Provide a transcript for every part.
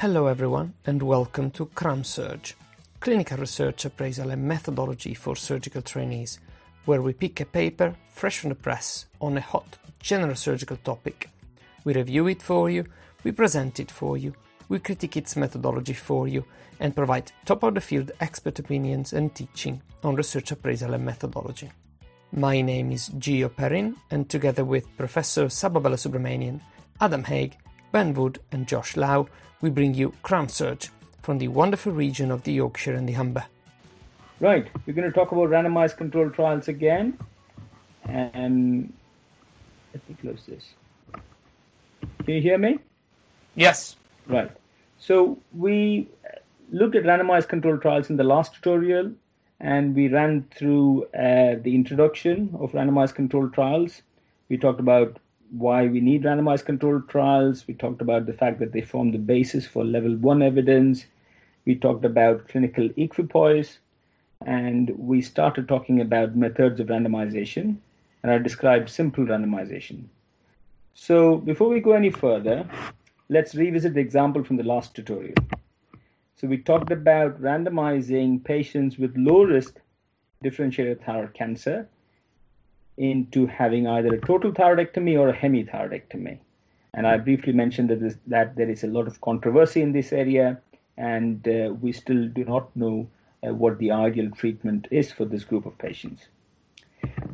Hello everyone and welcome to CramSurg, clinical research appraisal and methodology for surgical trainees, where we pick a paper fresh from the press on a hot general surgical topic. We review it for you, we present it for you, we critique its methodology for you, and provide top of the field expert opinions and teaching on research appraisal and methodology. My name is Gio Perrin, and together with Professor Saba Subramanian, Adam Haig, Ben Wood, and Josh Lau, we bring you CramSurg from the wonderful region of the Yorkshire and the Humber. Right, we're going to talk about randomized controlled trials again. And let me close this. Can you hear me? Yes. Right. So we looked at randomized controlled trials in the last tutorial, and we ran through uh, the introduction of randomized controlled trials. We talked about why we need randomized controlled trials. We talked about the fact that they form the basis for level one evidence. We talked about clinical equipoise, and we started talking about methods of randomization, and I described simple randomization. So before we go any further, let's revisit the example from the last tutorial. So we talked about randomizing patients with low risk differentiated thyroid cancer into having either a total thyroidectomy or a hemithyroidectomy. And I briefly mentioned that, this, that there is a lot of controversy in this area, and uh, we still do not know uh, what the ideal treatment is for this group of patients.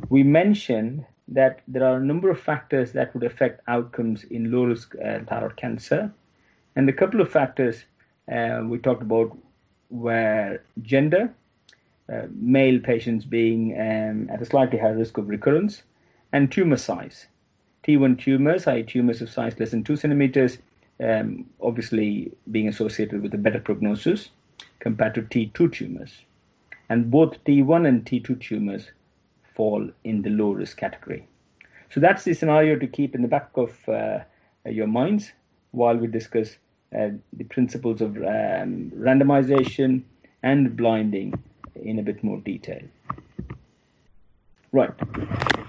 We mentioned that there are a number of factors that would affect outcomes in low risk uh, thyroid cancer. And a couple of factors uh, we talked about were gender, male patients being um, at a slightly higher risk of recurrence, and tumor size. T1 tumors, i.e., tumors of size less than 2 centimeters, um, obviously being associated with a better prognosis compared to T2 tumors. And both T1 and T2 tumors fall in the low risk category. So that's the scenario to keep in the back of uh, your minds while we discuss uh, the principles of um, randomization and blinding in a bit more detail. Right.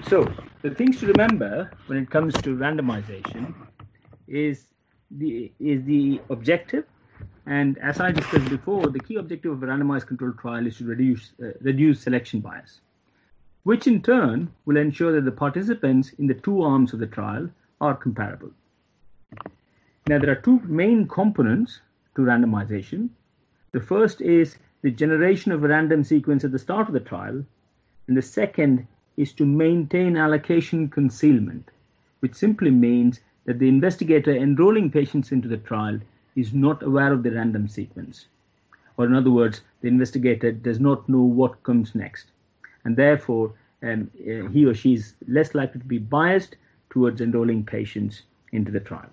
So the things to remember when it comes to randomization is the is the objective, and as I discussed before, the key objective of a randomized controlled trial is to reduce uh, reduce selection bias, which in turn will ensure that the participants in the two arms of the trial are comparable. Now there are two main components to randomization. The first is the generation of a random sequence at the start of the trial, and the second is to maintain allocation concealment, which simply means that the investigator enrolling patients into the trial is not aware of the random sequence. Or, in other words, the investigator does not know what comes next, and therefore um, uh, he or she is less likely to be biased towards enrolling patients into the trial.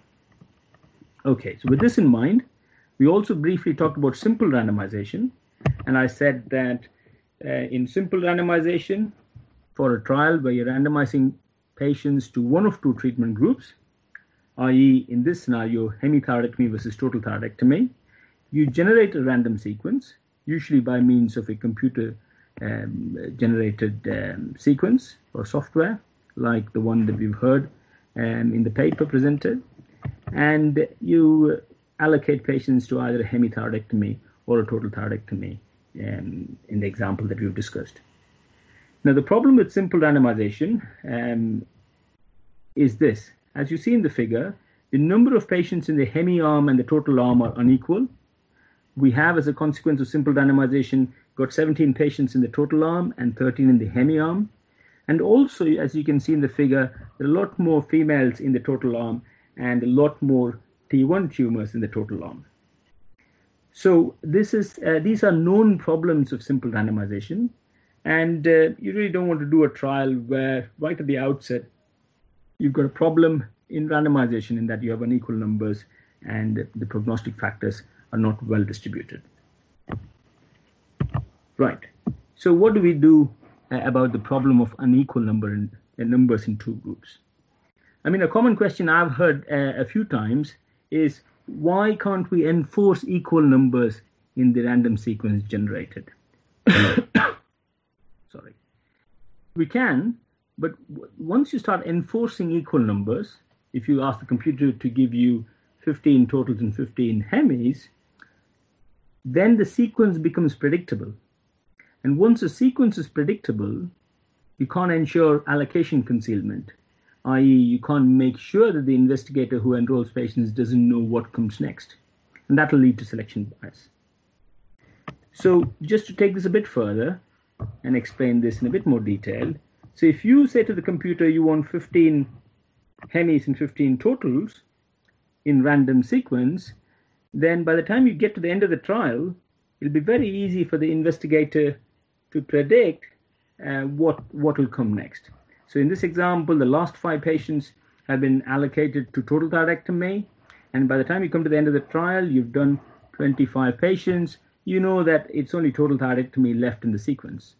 Okay, so with this in mind, we also briefly talked about simple randomization, and I said that uh, in simple randomization for a trial where you're randomizing patients to one of two treatment groups, i.e., in this scenario, hemithyroidectomy versus total thyroidectomy, you generate a random sequence, usually by means of a computer um, generated um, sequence or software, like the one that we've heard um, in the paper presented, and you allocate patients to either a hemithyroidectomy or a total thyroidectomy um, in the example that we've discussed. Now, the problem with simple randomization um, is this. As you see in the figure, the number of patients in the hemi arm and the total arm are unequal. We have, as a consequence of simple randomization, got 17 patients in the total arm and 13 in the hemi arm. And also, as you can see in the figure, there are a lot more females in the total arm and a lot more T1 tumors in the total arm. So this is uh, these are known problems of simple randomization, and uh, you really don't want to do a trial where right at the outset you've got a problem in randomization in that you have unequal numbers and the prognostic factors are not well distributed. Right. So what do we do uh, about the problem of unequal number in, uh, numbers in two groups? I mean, a common question I've heard uh, a few times is why can't we enforce equal numbers in the random sequence generated? Sorry. We can, but once you start enforcing equal numbers, if you ask the computer to give you 15 totals and 15 hemis, then the sequence becomes predictable. And once a sequence is predictable, you can't ensure allocation concealment, i.e., you can't make sure that the investigator who enrolls patients doesn't know what comes next. And that will lead to selection bias. So, just to take this a bit further and explain this in a bit more detail. So, if you say to the computer you want 15 hemis and 15 totals in random sequence, then by the time you get to the end of the trial, it'll be very easy for the investigator to predict uh, what what will come next. So in this example, the last five patients have been allocated to total thyroidectomy, and by the time you come to the end of the trial, you've done 25 patients. You know that it's only total thyroidectomy left in the sequence,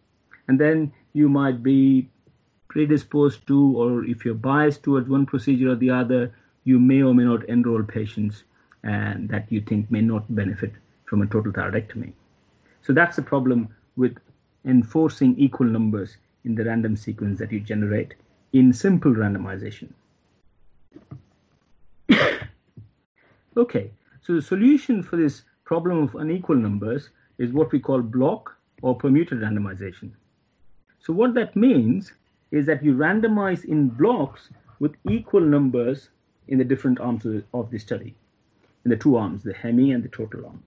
and then you might be predisposed to, or if you're biased towards one procedure or the other, you may or may not enroll patients and that you think may not benefit from a total thyroidectomy. So that's the problem with enforcing equal numbers in the random sequence that you generate in simple randomization. okay, so the solution for this problem of unequal numbers is what we call block or permuted randomization. So what that means is that you randomize in blocks with equal numbers in the different arms of the study in the two arms, the hemi and the total arm.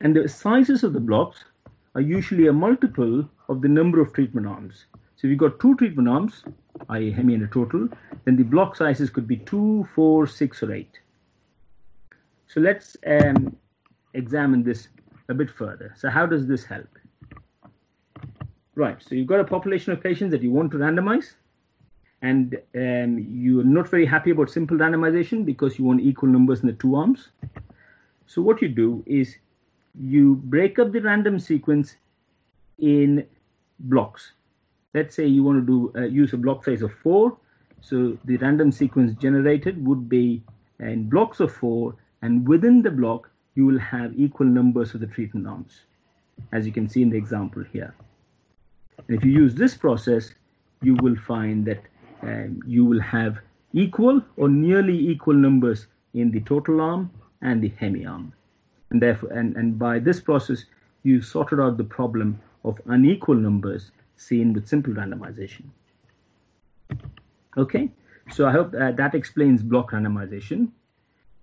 And the sizes of the blocks are usually a multiple of the number of treatment arms. So if you've got two treatment arms, i.e. hemi and a total, then the block sizes could be two, four, six, or eight. So let's um, examine this a bit further. So how does this help? Right, so you've got a population of patients that you want to randomize and um, you're not very happy about simple randomization because you want equal numbers in the two arms. So what you do is you break up the random sequence in blocks. Let's say you want to do uh, use a block size of four. So the random sequence generated would be in blocks of four, and within the block you will have equal numbers of the treatment arms, as you can see in the example here. And if you use this process, you will find that um, you will have equal or nearly equal numbers in the total arm and the hemi arm. And therefore, and, and by this process, you sorted out the problem of unequal numbers seen with simple randomization. Okay, so I hope that, that explains block randomization.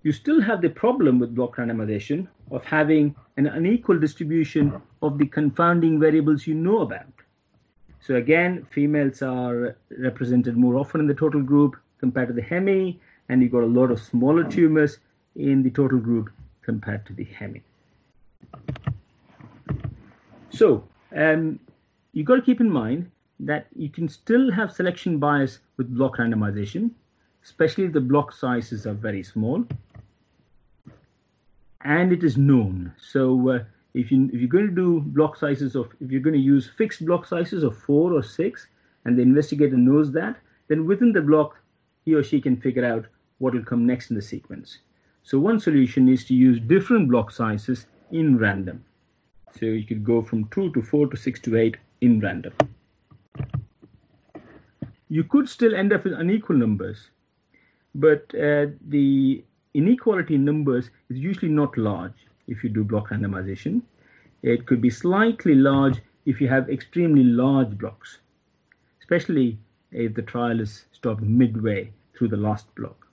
You still have the problem with block randomization of having an unequal distribution of the confounding variables you know about. So again, females are represented more often in the total group compared to the hemi, and you've got a lot of smaller tumors in the total group compared to the hemi. So um, you've got to keep in mind that you can still have selection bias with block randomization, especially if the block sizes are very small. And it is known. So uh, if you if you're going to do block sizes of if you're going to use fixed block sizes of four or six, and the investigator knows that, then within the block he or she can figure out what will come next in the sequence. So one solution is to use different block sizes in random. So you could go from two to four to six to eight in random. You could still end up with unequal numbers, but uh, the inequality in numbers is usually not large if you do block randomization. It could be slightly large if you have extremely large blocks, especially if the trial is stopped midway through the last block.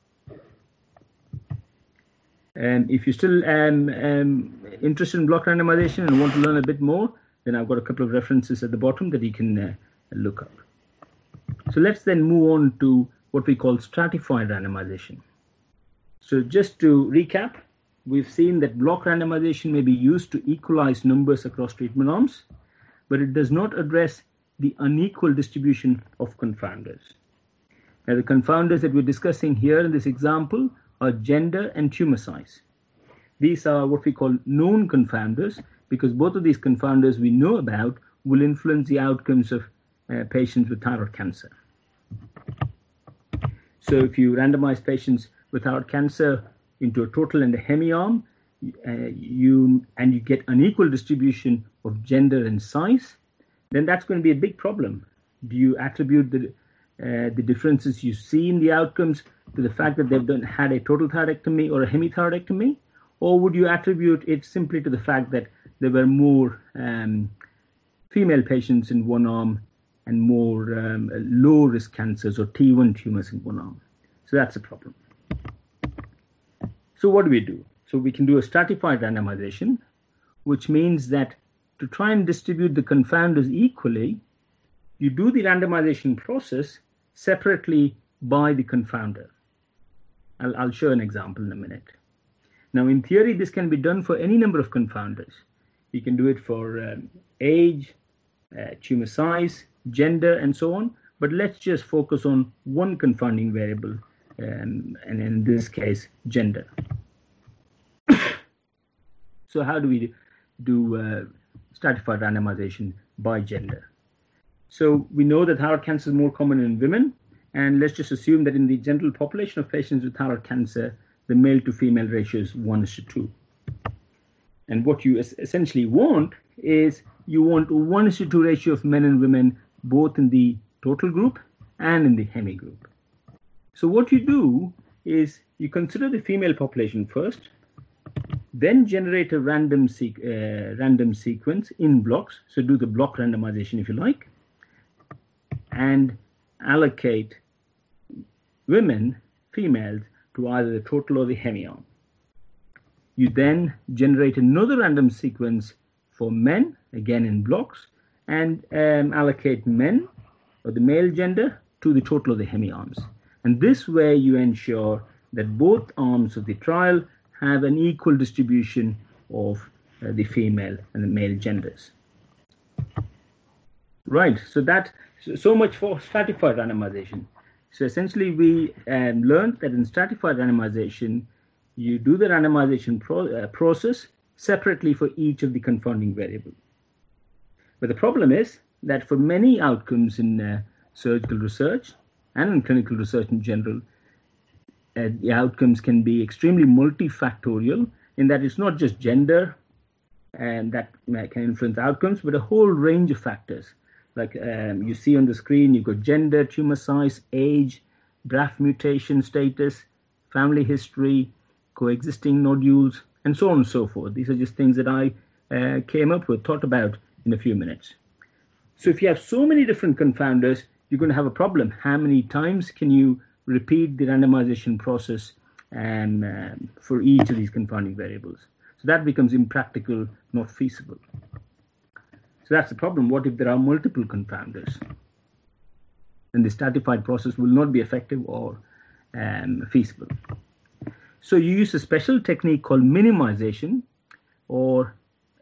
And if you're still um, um, interested in block randomization and want to learn a bit more, then I've got a couple of references at the bottom that you can uh, look up. So let's then move on to what we call stratified randomization. So just to recap, we've seen that block randomization may be used to equalize numbers across treatment arms, but it does not address the unequal distribution of confounders. Now, the confounders that we're discussing here in this example are gender and tumor size. These are what we call known confounders because both of these confounders we know about will influence the outcomes of uh, patients with thyroid cancer. So if you randomize patients with thyroid cancer into a total and a hemiarm, uh, you and you get unequal distribution of gender and size, then that's going to be a big problem. Do you attribute the the differences you see in the outcomes to the fact that they've done, had a total thyroidectomy or a hemithyroidectomy? Or would you attribute it simply to the fact that there were more um, female patients in one arm and more um, low risk cancers or T1 tumors in one arm? So that's a problem. So what do we do? So we can do a stratified randomization, which means that to try and distribute the confounders equally, you do the randomization process separately by the confounder. I'll, I'll show an example in a minute. Now, in theory, this can be done for any number of confounders. You can do it for um, age, uh, tumor size, gender, and so on. But let's just focus on one confounding variable, um, and in this case, gender. so how do we do uh, stratified randomization by gender? So we know that thyroid cancer is more common in women, and let's just assume that in the general population of patients with thyroid cancer, the male to female ratio is 1 to 2. And what you essentially want is you want 1 to 2 ratio of men and women both in the total group and in the hemi group. So what you do is you consider the female population first, then generate a random, uh, random sequence in blocks. So do the block randomization if you like, and allocate women, females, to either the total or the hemiarm. You then generate another random sequence for men, again in blocks, and um, allocate men, or the male gender, to the total of the hemiarms. And this way you ensure that both arms of the trial have an equal distribution of uh, the female and the male genders. Right, so that so much for stratified randomization. So essentially, we um, learned that in stratified randomization, you do the randomization pro uh, process separately for each of the confounding variables. But the problem is that for many outcomes in uh, surgical research and in clinical research in general, uh, the outcomes can be extremely multifactorial in that it's not just gender and that can influence outcomes, but a whole range of factors like um, you see on the screen, you've got gender, tumor size, age, BRAF mutation status, family history, coexisting nodules, and so on and so forth. These are just things that I uh, came up with, thought about in a few minutes. So if you have so many different confounders, you're going to have a problem. How many times can you repeat the randomization process um, um, for each of these confounding variables? So that becomes impractical, not feasible. So that's the problem. What if there are multiple confounders? Then the stratified process will not be effective or um, feasible. So you use a special technique called minimization, or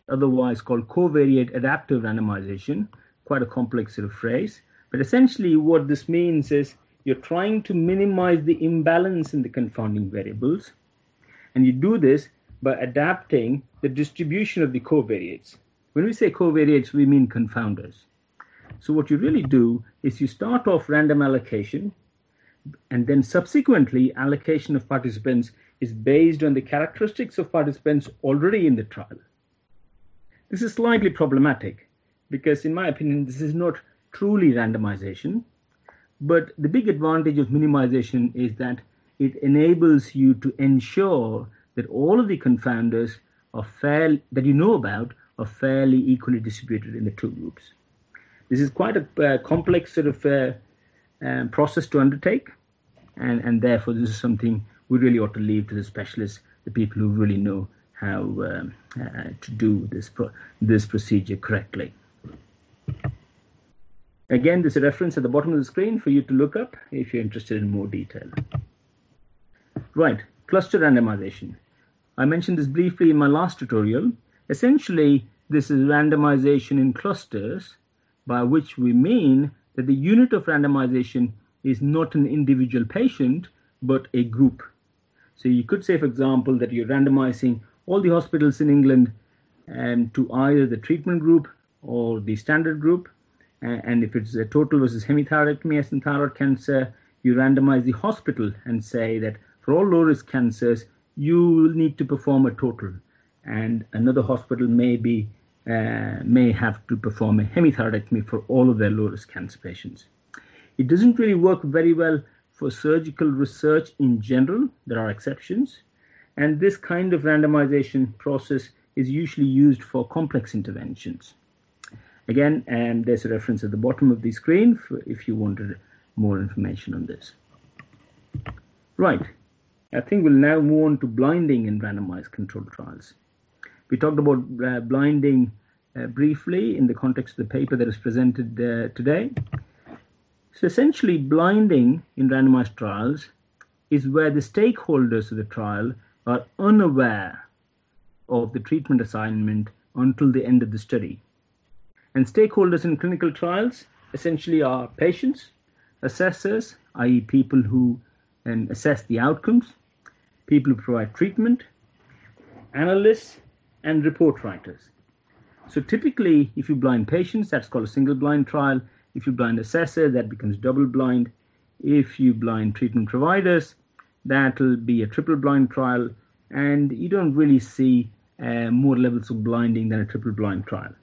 otherwise called covariate adaptive randomization, quite a complex sort of phrase. But essentially, what this means is you're trying to minimize the imbalance in the confounding variables, and you do this by adapting the distribution of the covariates. When we say covariates, we mean confounders. So what you really do is you start off random allocation, and then subsequently allocation of participants is based on the characteristics of participants already in the trial. This is slightly problematic because, in my opinion, this is not truly randomization. But the big advantage of minimization is that it enables you to ensure that all of the confounders are fair that you know about are fairly equally distributed in the two groups. This is quite a uh, complex sort of uh, um, process to undertake, and, and therefore this is something we really ought to leave to the specialists, the people who really know how um, uh, to do this pro- this procedure correctly. Again, there's a reference at the bottom of the screen for you to look up if you're interested in more detail. Right, cluster randomization. I mentioned this briefly in my last tutorial. Essentially, this is randomization in clusters, by which we mean that the unit of randomization is not an individual patient, but a group. So you could say, for example, that you're randomizing all the hospitals in England um, to either the treatment group or the standard group. And if it's a total versus hemithyroidectomy as in thyroid cancer, you randomize the hospital and say that for all low risk cancers, you will need to perform a total and another hospital may be uh, may have to perform a hemithyroidectomy for all of their low risk cancer patients. It doesn't really work very well for surgical research in general. There are exceptions. And this kind of randomization process is usually used for complex interventions. Again, and there's a reference at the bottom of the screen if you wanted more information on this. Right, I think we'll now move on to blinding in randomized controlled trials. We talked about uh, blinding uh, briefly in the context of the paper that is presented uh, today. So essentially, blinding in randomized trials is where the stakeholders of the trial are unaware of the treatment assignment until the end of the study. And stakeholders in clinical trials essentially are patients, assessors, i.e., people who um, assess the outcomes, people who provide treatment, analysts, and report writers. So typically, if you blind patients, that's called a single blind trial. If you blind assessor, that becomes double blind. If you blind treatment providers, that'll be a triple blind trial. And you don't really see uh, more levels of blinding than a triple blind trial.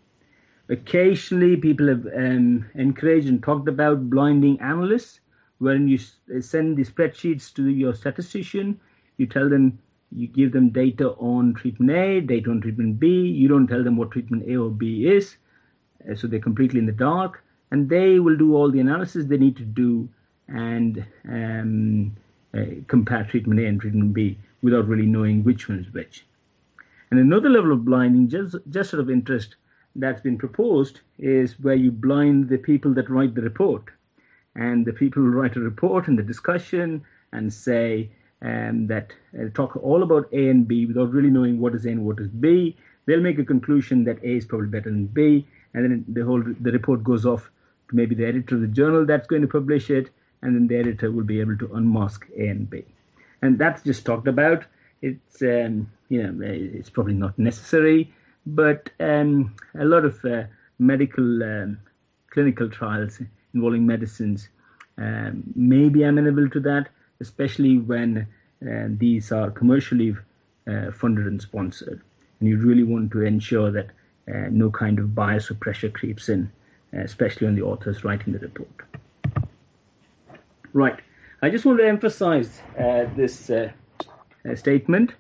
Occasionally, people have um, encouraged and talked about blinding analysts, when you send the spreadsheets to your statistician, you tell them you give them data on treatment A, data on treatment B. You don't tell them what treatment A or B is, uh, so they're completely in the dark, and they will do all the analysis they need to do and um, uh, compare treatment A and treatment B without really knowing which one is which. And another level of blinding, just just sort of interest that's been proposed, is where you blind the people that write the report, and the people who write a report and the discussion and say um, that uh, talk all about A and B without really knowing what is A and what is B. They'll make a conclusion that A is probably better than B, and then the whole the report goes off to maybe the editor of the journal that's going to publish it, and then the editor will be able to unmask A and B. And that's just talked about. It's um, you know it's probably not necessary, but um, a lot of uh, medical um, clinical trials involving medicines um, may be amenable to that, especially when uh, these are commercially uh, funded and sponsored. And you really want to ensure that uh, no kind of bias or pressure creeps in, especially on the authors writing the report. Right. I just want to emphasize this statement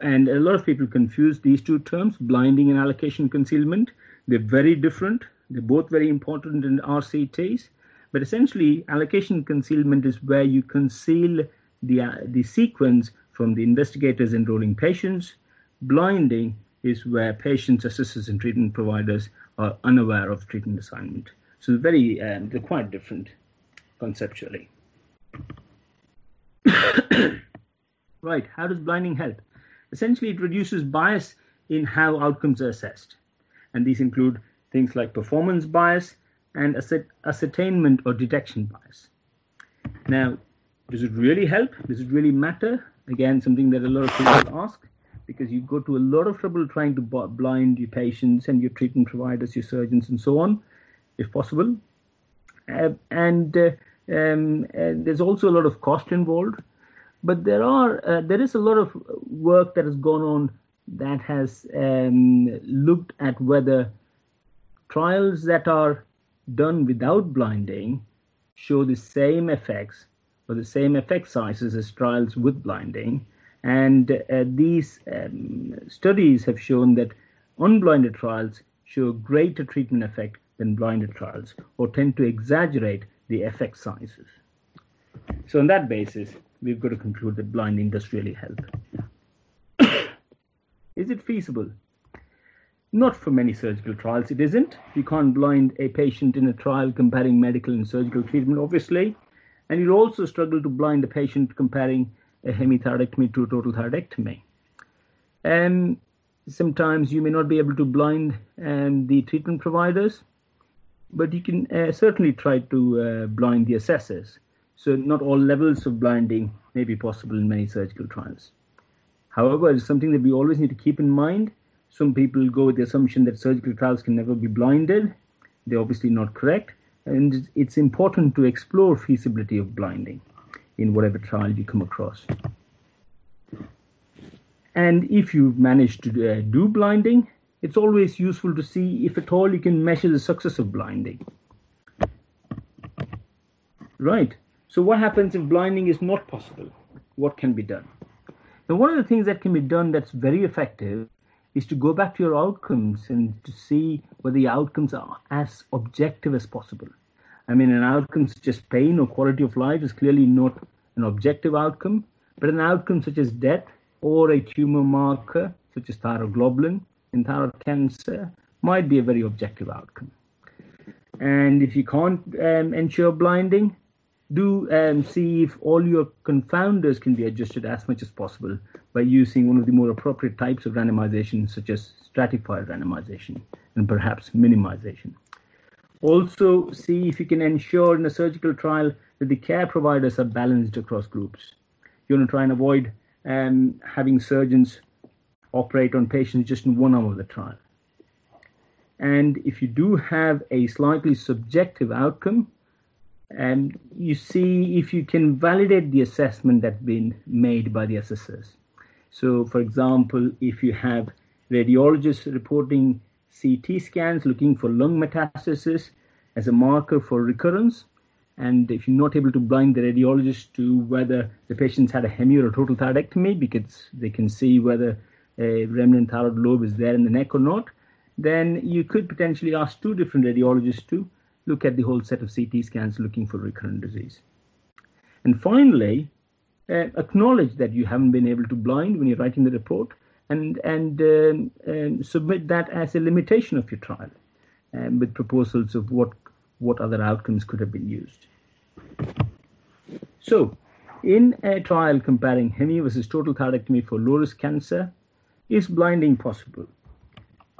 and a lot of people confuse these two terms, blinding and allocation concealment. They're very different. They're both very important in RCTs. But essentially, allocation concealment is where you conceal the, uh, the sequence from the investigators enrolling patients. Blinding is where patients, assessors, and treatment providers are unaware of treatment assignment. So very, um, they're quite different conceptually. right, how does blinding help? Essentially, it reduces bias in how outcomes are assessed. And these include things like performance bias and ascertainment or detection bias. Now, does it really help? Does it really matter? Again, something that a lot of people ask because you go to a lot of trouble trying to blind your patients and your treatment providers, your surgeons, and so on, if possible. Uh, and, uh, um, and there's also a lot of cost involved. But there are uh, there is a lot of work that has gone on that has um, looked at whether trials that are done without blinding show the same effects or the same effect sizes as trials with blinding. And uh, these um, studies have shown that unblinded trials show greater treatment effect than blinded trials or tend to exaggerate the effect sizes. So, on that basis, we've got to conclude that blinding does really help. Is it feasible? Not for many surgical trials, it isn't. You can't blind a patient in a trial comparing medical and surgical treatment, obviously. And you'll also struggle to blind a patient comparing a hemithyroidectomy to a total thyroidectomy. And sometimes you may not be able to blind um, the treatment providers, but you can uh, certainly try to uh, blind the assessors. So not all levels of blinding may be possible in many surgical trials. However, it's something that we always need to keep in mind. Some people go with the assumption that surgical trials can never be blinded. They're obviously not correct. And it's important to explore feasibility of blinding in whatever trial you come across. And if you manage to uh, do blinding, it's always useful to see if at all you can measure the success of blinding. Right. So what happens if blinding is not possible? What can be done? Now, one of the things that can be done that's very effective is to go back to your outcomes and to see whether the outcomes are as objective as possible. I mean, an outcome such as pain or quality of life is clearly not an objective outcome, but an outcome such as death or a tumor marker such as thyroglobulin in thyroid cancer might be a very objective outcome. And if you can't um, ensure blinding, do um, see if all your confounders can be adjusted as much as possible by using one of the more appropriate types of randomization, such as stratified randomization and perhaps minimization. Also, see if you can ensure in a surgical trial that the care providers are balanced across groups. You want to try and avoid um, having surgeons operate on patients just in one arm of the trial. And if you do have a slightly subjective outcome, and you see if you can validate the assessment that's been made by the assessors. So, for example, if you have radiologists reporting CT scans looking for lung metastasis as a marker for recurrence, and if you're not able to blind the radiologist to whether the patient's had a hemi or a total thyroidectomy because they can see whether a remnant thyroid lobe is there in the neck or not, then you could potentially ask two different radiologists to look at the whole set of CT scans looking for recurrent disease. And finally, uh, acknowledge that you haven't been able to blind when you're writing the report and, and um, um, submit that as a limitation of your trial um, with proposals of what, what other outcomes could have been used. So, in a trial comparing hemi versus total thyroidectomy for low risk cancer, is blinding possible?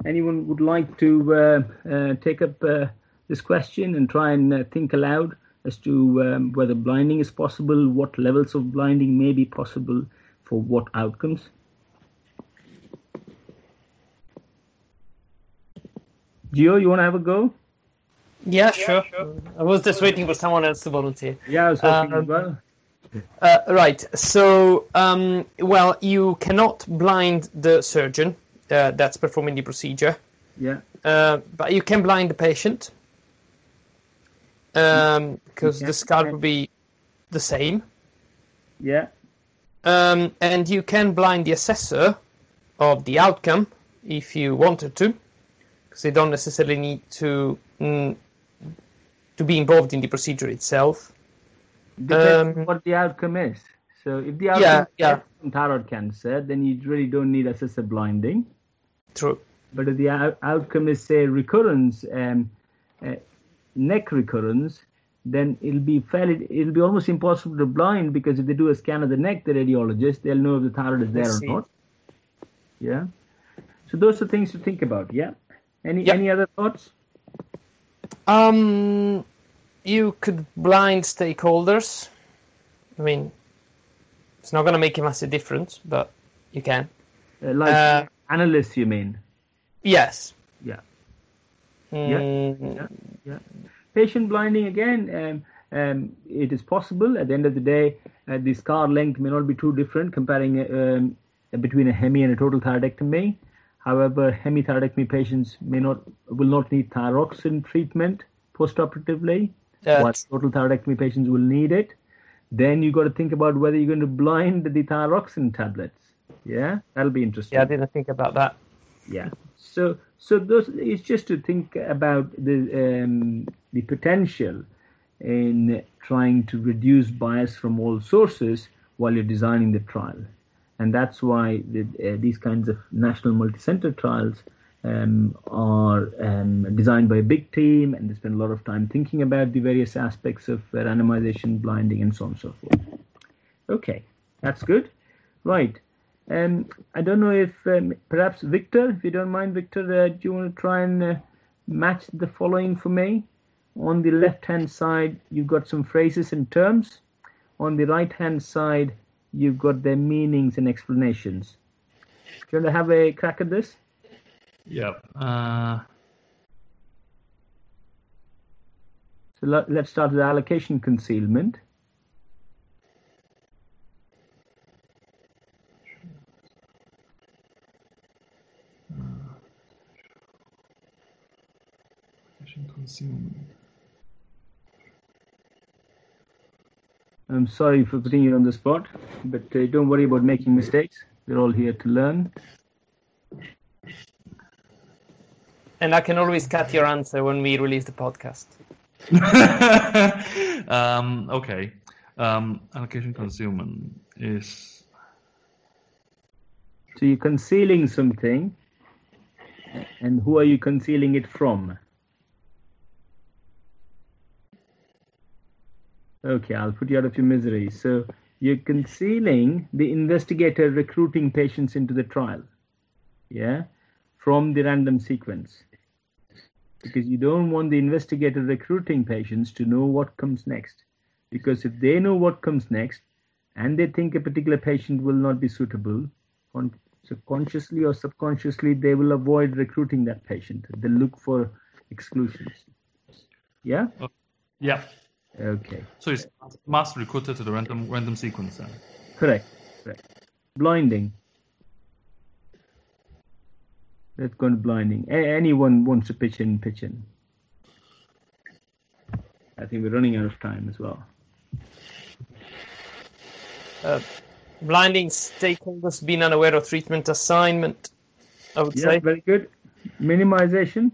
Anyone would like to uh, uh, take up uh, this question and try and uh, think aloud as to um, whether blinding is possible, what levels of blinding may be possible for what outcomes. Gio, you want to have a go? Yeah, sure. sure. I was just waiting for someone else to volunteer. Yeah, I was hoping um, as well. Uh, right. So, um, well, you cannot blind the surgeon uh, that's performing the procedure. Yeah. Uh, but you can blind the patient because um, the scar will be the same. Yeah. Um, and you can blind the assessor of the outcome if you wanted to, because they don't necessarily need to mm, to be involved in the procedure itself. Depends um, what the outcome is. So if the outcome yeah, yeah. is thyroid cancer, then you really don't need assessor blinding. True. But if the out- outcome is say recurrence, um, uh, neck recurrence, then it'll be fairly, it'll be almost impossible to blind because if they do a scan of the neck, the radiologist, they'll know if the thyroid is there or not. Yeah. So those are things to think about. Yeah. Any yep. any other thoughts? Um, you could blind stakeholders. I mean, it's not going to make a massive difference, but you can. Uh, like uh, analysts, you mean? Yes. Yeah. Mm. Yeah. yeah. Patient blinding again. Um, um, it is possible. At the end of the day, uh, the scar length may not be too different comparing um, between a hemi and a total thyroidectomy. However, hemithyroidectomy patients may not will not need thyroxine treatment postoperatively. Yeah. While total thyroidectomy patients will need it. Then you got to think about whether you're going to blind the thyroxine tablets. Yeah, that'll be interesting. Yeah, I didn't think about that. Yeah. So so those it's just to think about the um, the potential in trying to reduce bias from all sources while you're designing the trial, and that's why the, uh, these kinds of national multi-center trials um, are um, designed by a big team, and they spend a lot of time thinking about the various aspects of uh, randomization, blinding, and so on and so forth. Okay, that's good. Right. Um, I don't know if um, perhaps Victor, if you don't mind, Victor, uh, do you want to try and uh, match the following for me? On the left hand side, you've got some phrases and terms. On the right hand side, you've got their meanings and explanations. Do you want to have a crack at this? Yep. Uh... So let, us start with allocation concealment. Concealment. I'm sorry for putting you on the spot, but uh, don't worry about making mistakes. We're all here to learn. And I can always cut your answer when we release the podcast. um, okay. Um, allocation concealment is. So you're concealing something, and who are you concealing it from? Okay, I'll put you out of your misery. So you're concealing the investigator recruiting patients into the trial, yeah, from the random sequence. Because you don't want the investigator recruiting patients to know what comes next. Because if they know what comes next and they think a particular patient will not be suitable, so consciously or subconsciously, they will avoid recruiting that patient. They look for exclusions. Yeah? Uh, yeah. Okay. So it's mass recruited to the random random sequence then? Correct. Correct. Blinding. Let's go to blinding. A- anyone wants to pitch in, pitch in. I think we're running out of time as well. Uh, blinding stakeholders being unaware of treatment assignment, I would Yeah, say. very good. Minimization.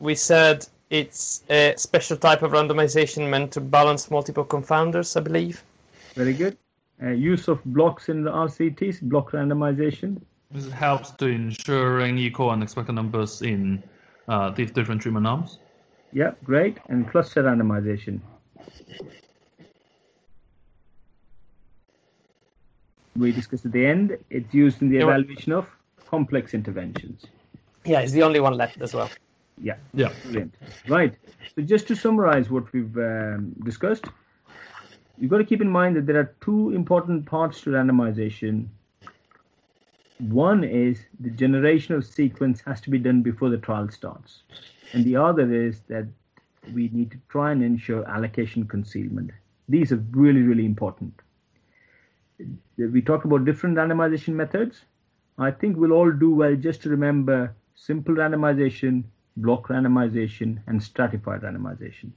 We said it's a special type of randomization meant to balance multiple confounders, I believe. Very good. Uh, use of blocks in the RCTs, block randomization. This helps to ensuring equal and expected numbers in uh, these different treatment arms. Yeah, great. And cluster randomization. We discussed at the end. It's used in the evaluation of complex interventions. Yeah, it's the only one left as well. Yeah, Yeah. brilliant. Right. So just to summarize what we've um, discussed, you've got to keep in mind that there are two important parts to randomization. One is the generation of sequence has to be done before the trial starts, and the other is that we need to try and ensure allocation concealment. These are really, really important. We talked about different randomization methods. I think we'll all do well just to remember simple randomization, block randomization, and stratified randomization.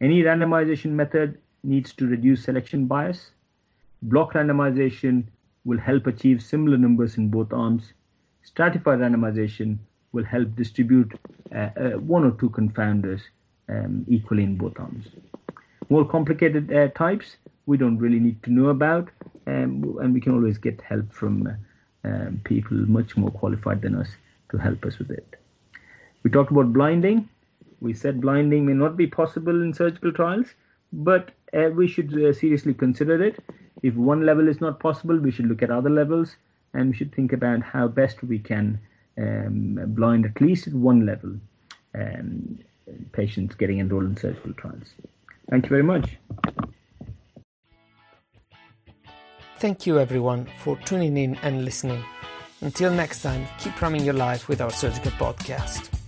Any randomization method needs to reduce selection bias. Block randomization will help achieve similar numbers in both arms. Stratified randomization will help distribute uh, uh, one or two confounders um, equally in both arms. More complicated uh, types we don't really need to know about, um, and we can always get help from uh, um, people much more qualified than us to help us with it. We talked about blinding. We said blinding may not be possible in surgical trials, but uh, we should uh, seriously consider it. If one level is not possible, we should look at other levels and we should think about how best we can um, blind at least at one level um, patients getting enrolled in surgical trials. Thank you very much. Thank you, everyone, for tuning in and listening. Until next time, keep running your life with our surgical podcast.